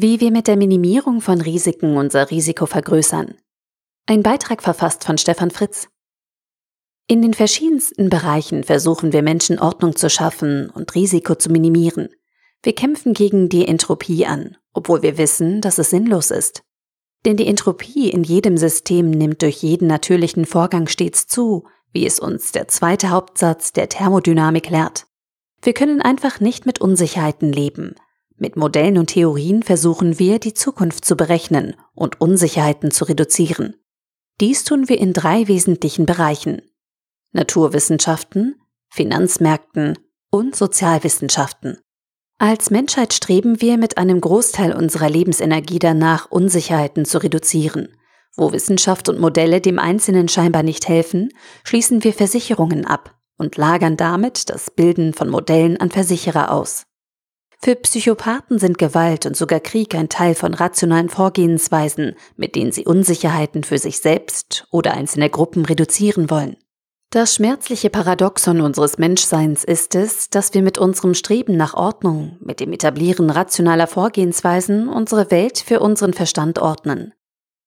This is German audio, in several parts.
Wie wir mit der Minimierung von Risiken unser Risiko vergrößern. Ein Beitrag verfasst von Stefan Fritz. In den verschiedensten Bereichen versuchen wir Menschen Ordnung zu schaffen und Risiko zu minimieren. Wir kämpfen gegen die Entropie an, obwohl wir wissen, dass es sinnlos ist. Denn die Entropie in jedem System nimmt durch jeden natürlichen Vorgang stets zu, wie es uns der zweite Hauptsatz der Thermodynamik lehrt. Wir können einfach nicht mit Unsicherheiten leben. Mit Modellen und Theorien versuchen wir, die Zukunft zu berechnen und Unsicherheiten zu reduzieren. Dies tun wir in drei wesentlichen Bereichen. Naturwissenschaften, Finanzmärkten und Sozialwissenschaften. Als Menschheit streben wir mit einem Großteil unserer Lebensenergie danach, Unsicherheiten zu reduzieren. Wo Wissenschaft und Modelle dem Einzelnen scheinbar nicht helfen, schließen wir Versicherungen ab und lagern damit das Bilden von Modellen an Versicherer aus. Für Psychopathen sind Gewalt und sogar Krieg ein Teil von rationalen Vorgehensweisen, mit denen sie Unsicherheiten für sich selbst oder einzelne Gruppen reduzieren wollen. Das schmerzliche Paradoxon unseres Menschseins ist es, dass wir mit unserem Streben nach Ordnung, mit dem Etablieren rationaler Vorgehensweisen unsere Welt für unseren Verstand ordnen.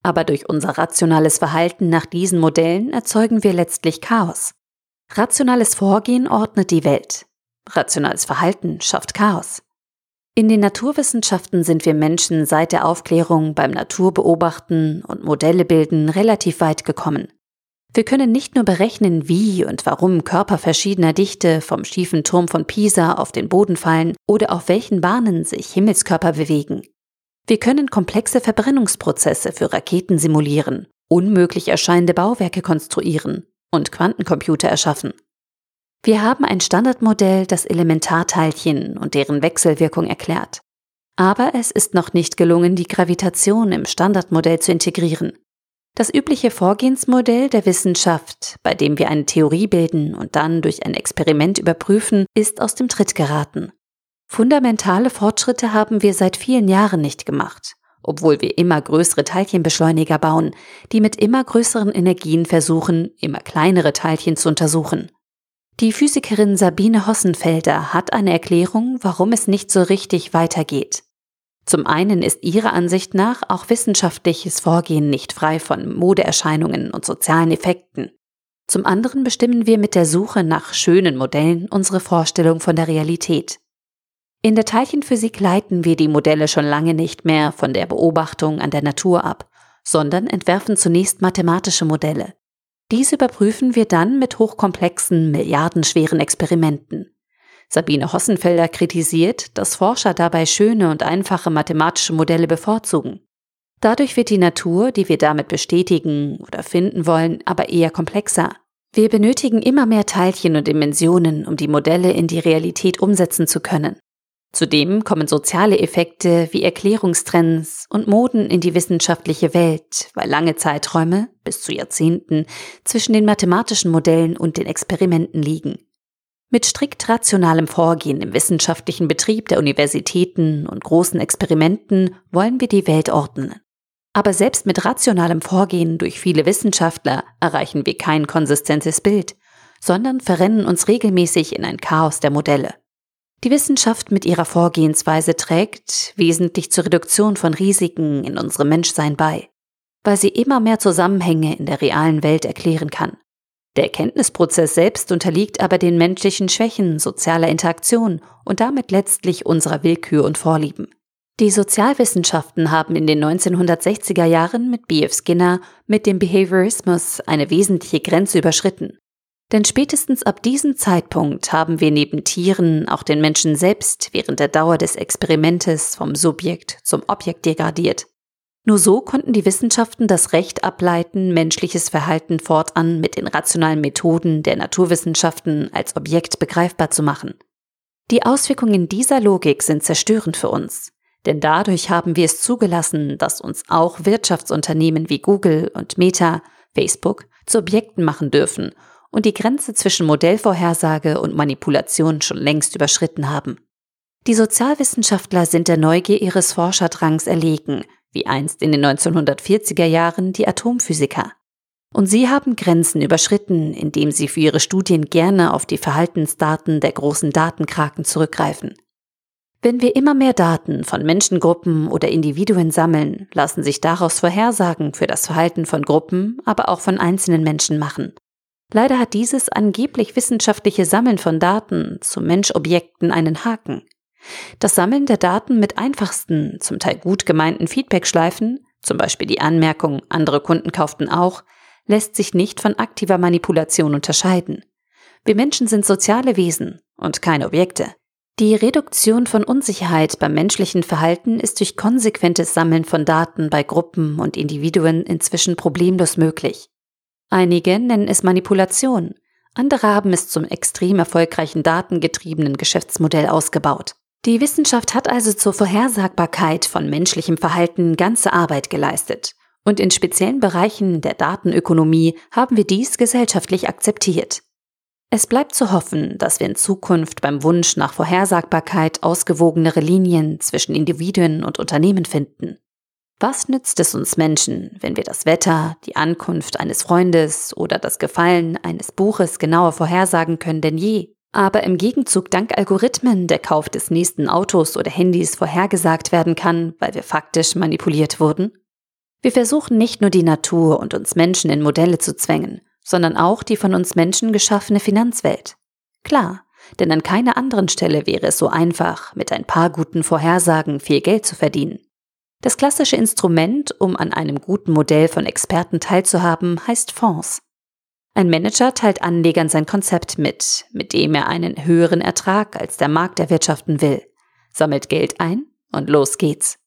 Aber durch unser rationales Verhalten nach diesen Modellen erzeugen wir letztlich Chaos. Rationales Vorgehen ordnet die Welt. Rationales Verhalten schafft Chaos. In den Naturwissenschaften sind wir Menschen seit der Aufklärung beim Naturbeobachten und Modelle bilden relativ weit gekommen. Wir können nicht nur berechnen, wie und warum Körper verschiedener Dichte vom schiefen Turm von Pisa auf den Boden fallen oder auf welchen Bahnen sich Himmelskörper bewegen. Wir können komplexe Verbrennungsprozesse für Raketen simulieren, unmöglich erscheinende Bauwerke konstruieren und Quantencomputer erschaffen. Wir haben ein Standardmodell, das Elementarteilchen und deren Wechselwirkung erklärt. Aber es ist noch nicht gelungen, die Gravitation im Standardmodell zu integrieren. Das übliche Vorgehensmodell der Wissenschaft, bei dem wir eine Theorie bilden und dann durch ein Experiment überprüfen, ist aus dem Tritt geraten. Fundamentale Fortschritte haben wir seit vielen Jahren nicht gemacht, obwohl wir immer größere Teilchenbeschleuniger bauen, die mit immer größeren Energien versuchen, immer kleinere Teilchen zu untersuchen. Die Physikerin Sabine Hossenfelder hat eine Erklärung, warum es nicht so richtig weitergeht. Zum einen ist ihrer Ansicht nach auch wissenschaftliches Vorgehen nicht frei von Modeerscheinungen und sozialen Effekten. Zum anderen bestimmen wir mit der Suche nach schönen Modellen unsere Vorstellung von der Realität. In der Teilchenphysik leiten wir die Modelle schon lange nicht mehr von der Beobachtung an der Natur ab, sondern entwerfen zunächst mathematische Modelle. Diese überprüfen wir dann mit hochkomplexen, milliardenschweren Experimenten. Sabine Hossenfelder kritisiert, dass Forscher dabei schöne und einfache mathematische Modelle bevorzugen. Dadurch wird die Natur, die wir damit bestätigen oder finden wollen, aber eher komplexer. Wir benötigen immer mehr Teilchen und Dimensionen, um die Modelle in die Realität umsetzen zu können. Zudem kommen soziale Effekte wie Erklärungstrends und Moden in die wissenschaftliche Welt, weil lange Zeiträume, bis zu Jahrzehnten, zwischen den mathematischen Modellen und den Experimenten liegen. Mit strikt rationalem Vorgehen im wissenschaftlichen Betrieb der Universitäten und großen Experimenten wollen wir die Welt ordnen. Aber selbst mit rationalem Vorgehen durch viele Wissenschaftler erreichen wir kein konsistentes Bild, sondern verrennen uns regelmäßig in ein Chaos der Modelle. Die Wissenschaft mit ihrer Vorgehensweise trägt wesentlich zur Reduktion von Risiken in unserem Menschsein bei, weil sie immer mehr Zusammenhänge in der realen Welt erklären kann. Der Erkenntnisprozess selbst unterliegt aber den menschlichen Schwächen sozialer Interaktion und damit letztlich unserer Willkür und Vorlieben. Die Sozialwissenschaften haben in den 1960er Jahren mit B.F. Skinner mit dem Behaviorismus eine wesentliche Grenze überschritten. Denn spätestens ab diesem Zeitpunkt haben wir neben Tieren auch den Menschen selbst während der Dauer des Experimentes vom Subjekt zum Objekt degradiert. Nur so konnten die Wissenschaften das Recht ableiten, menschliches Verhalten fortan mit den rationalen Methoden der Naturwissenschaften als Objekt begreifbar zu machen. Die Auswirkungen dieser Logik sind zerstörend für uns, denn dadurch haben wir es zugelassen, dass uns auch Wirtschaftsunternehmen wie Google und Meta, Facebook zu Objekten machen dürfen und die Grenze zwischen Modellvorhersage und Manipulation schon längst überschritten haben. Die Sozialwissenschaftler sind der Neugier ihres Forskerdrangs erlegen wie einst in den 1940er Jahren die Atomphysiker. Und sie haben Grenzen überschritten, indem sie für ihre Studien gerne auf die Verhaltensdaten der großen Datenkraken zurückgreifen. Wenn wir immer mehr Daten von Menschengruppen oder Individuen sammeln, lassen sich daraus Vorhersagen für das Verhalten von Gruppen, aber auch von einzelnen Menschen machen. Leider hat dieses angeblich wissenschaftliche Sammeln von Daten zu Menschobjekten einen Haken. Das Sammeln der Daten mit einfachsten, zum Teil gut gemeinten Feedbackschleifen, zum Beispiel die Anmerkung, andere Kunden kauften auch, lässt sich nicht von aktiver Manipulation unterscheiden. Wir Menschen sind soziale Wesen und keine Objekte. Die Reduktion von Unsicherheit beim menschlichen Verhalten ist durch konsequentes Sammeln von Daten bei Gruppen und Individuen inzwischen problemlos möglich. Einige nennen es Manipulation, andere haben es zum extrem erfolgreichen datengetriebenen Geschäftsmodell ausgebaut. Die Wissenschaft hat also zur Vorhersagbarkeit von menschlichem Verhalten ganze Arbeit geleistet. Und in speziellen Bereichen der Datenökonomie haben wir dies gesellschaftlich akzeptiert. Es bleibt zu hoffen, dass wir in Zukunft beim Wunsch nach Vorhersagbarkeit ausgewogenere Linien zwischen Individuen und Unternehmen finden. Was nützt es uns Menschen, wenn wir das Wetter, die Ankunft eines Freundes oder das Gefallen eines Buches genauer vorhersagen können denn je, aber im Gegenzug dank Algorithmen der Kauf des nächsten Autos oder Handys vorhergesagt werden kann, weil wir faktisch manipuliert wurden? Wir versuchen nicht nur die Natur und uns Menschen in Modelle zu zwängen, sondern auch die von uns Menschen geschaffene Finanzwelt. Klar, denn an keiner anderen Stelle wäre es so einfach, mit ein paar guten Vorhersagen viel Geld zu verdienen. Das klassische Instrument, um an einem guten Modell von Experten teilzuhaben, heißt Fonds. Ein Manager teilt Anlegern sein Konzept mit, mit dem er einen höheren Ertrag als der Markt erwirtschaften will, sammelt Geld ein und los geht's.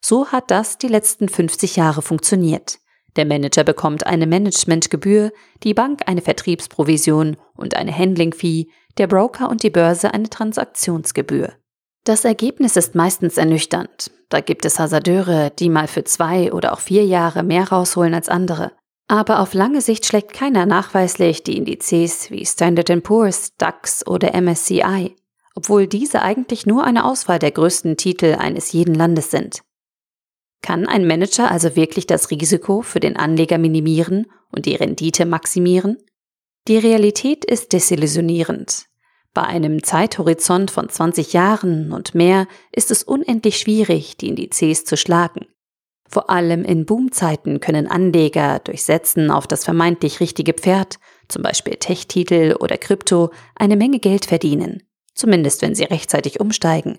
So hat das die letzten 50 Jahre funktioniert. Der Manager bekommt eine Managementgebühr, die Bank eine Vertriebsprovision und eine Handling-Fee, der Broker und die Börse eine Transaktionsgebühr. Das Ergebnis ist meistens ernüchternd. Da gibt es Hasardeure, die mal für zwei oder auch vier Jahre mehr rausholen als andere. Aber auf lange Sicht schlägt keiner nachweislich die Indizes wie Standard Poor's, DAX oder MSCI, obwohl diese eigentlich nur eine Auswahl der größten Titel eines jeden Landes sind. Kann ein Manager also wirklich das Risiko für den Anleger minimieren und die Rendite maximieren? Die Realität ist desillusionierend. Bei einem Zeithorizont von 20 Jahren und mehr ist es unendlich schwierig, die Indizes zu schlagen. Vor allem in Boomzeiten können Anleger durch Setzen auf das vermeintlich richtige Pferd, zum Beispiel Tech-Titel oder Krypto, eine Menge Geld verdienen, zumindest wenn sie rechtzeitig umsteigen.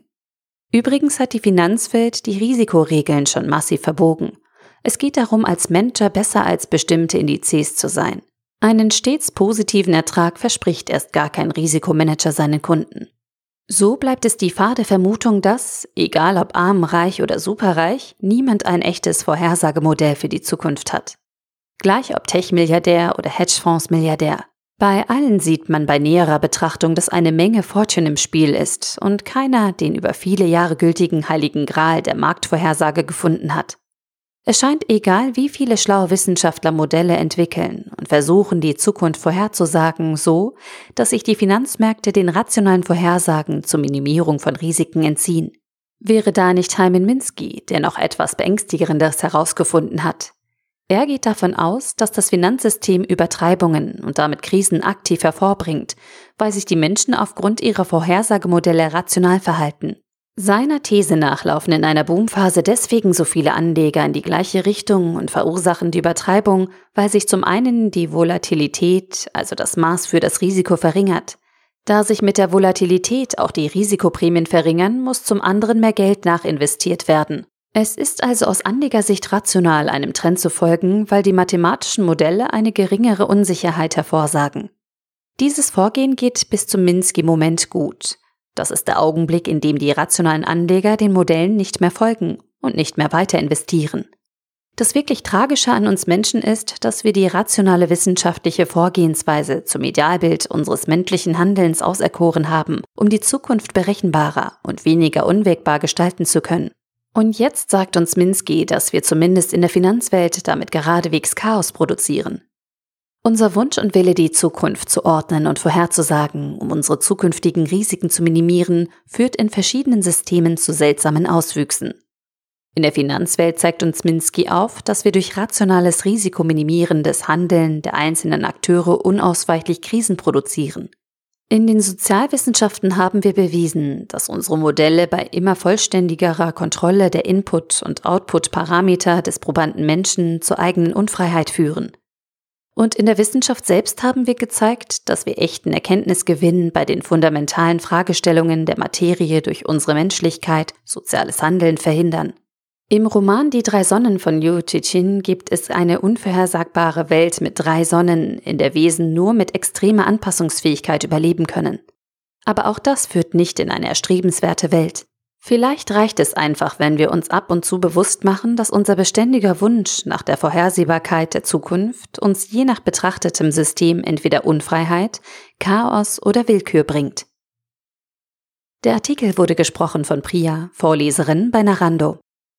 Übrigens hat die Finanzwelt die Risikoregeln schon massiv verbogen. Es geht darum, als Manager besser als bestimmte Indizes zu sein. Einen stets positiven Ertrag verspricht erst gar kein Risikomanager seinen Kunden. So bleibt es die fade Vermutung, dass, egal ob arm, reich oder superreich, niemand ein echtes Vorhersagemodell für die Zukunft hat. Gleich ob Tech-Milliardär oder Hedgefonds-Milliardär. Bei allen sieht man bei näherer Betrachtung, dass eine Menge Fortune im Spiel ist und keiner den über viele Jahre gültigen heiligen Gral der Marktvorhersage gefunden hat. Es scheint egal, wie viele schlaue Wissenschaftler Modelle entwickeln und versuchen, die Zukunft vorherzusagen, so, dass sich die Finanzmärkte den rationalen Vorhersagen zur Minimierung von Risiken entziehen. Wäre da nicht Hyman Minsky, der noch etwas Beängstigendes herausgefunden hat? Er geht davon aus, dass das Finanzsystem Übertreibungen und damit Krisen aktiv hervorbringt, weil sich die Menschen aufgrund ihrer Vorhersagemodelle rational verhalten. Seiner These nach laufen in einer Boomphase deswegen so viele Anleger in die gleiche Richtung und verursachen die Übertreibung, weil sich zum einen die Volatilität, also das Maß für das Risiko, verringert. Da sich mit der Volatilität auch die Risikoprämien verringern, muss zum anderen mehr Geld nachinvestiert werden. Es ist also aus Anlegersicht rational, einem Trend zu folgen, weil die mathematischen Modelle eine geringere Unsicherheit hervorsagen. Dieses Vorgehen geht bis zum Minsky-Moment gut. Das ist der Augenblick, in dem die rationalen Anleger den Modellen nicht mehr folgen und nicht mehr weiter investieren. Das wirklich Tragische an uns Menschen ist, dass wir die rationale wissenschaftliche Vorgehensweise zum Idealbild unseres menschlichen Handelns auserkoren haben, um die Zukunft berechenbarer und weniger unwägbar gestalten zu können. Und jetzt sagt uns Minsky, dass wir zumindest in der Finanzwelt damit geradewegs Chaos produzieren. Unser Wunsch und Wille, die Zukunft zu ordnen und vorherzusagen, um unsere zukünftigen Risiken zu minimieren, führt in verschiedenen Systemen zu seltsamen Auswüchsen. In der Finanzwelt zeigt uns Minsky auf, dass wir durch rationales risikominimierendes Handeln der einzelnen Akteure unausweichlich Krisen produzieren. In den Sozialwissenschaften haben wir bewiesen, dass unsere Modelle bei immer vollständigerer Kontrolle der Input- und Output-Parameter des probanden Menschen zur eigenen Unfreiheit führen. Und in der Wissenschaft selbst haben wir gezeigt, dass wir echten Erkenntnisgewinn bei den fundamentalen Fragestellungen der Materie durch unsere Menschlichkeit, soziales Handeln verhindern. Im Roman Die drei Sonnen von Liu Cixin gibt es eine unvorhersagbare Welt mit drei Sonnen, in der Wesen nur mit extremer Anpassungsfähigkeit überleben können. Aber auch das führt nicht in eine erstrebenswerte Welt. Vielleicht reicht es einfach, wenn wir uns ab und zu bewusst machen, dass unser beständiger Wunsch nach der Vorhersehbarkeit der Zukunft uns je nach betrachtetem System entweder Unfreiheit, Chaos oder Willkür bringt. Der Artikel wurde gesprochen von Priya, Vorleserin bei Narando.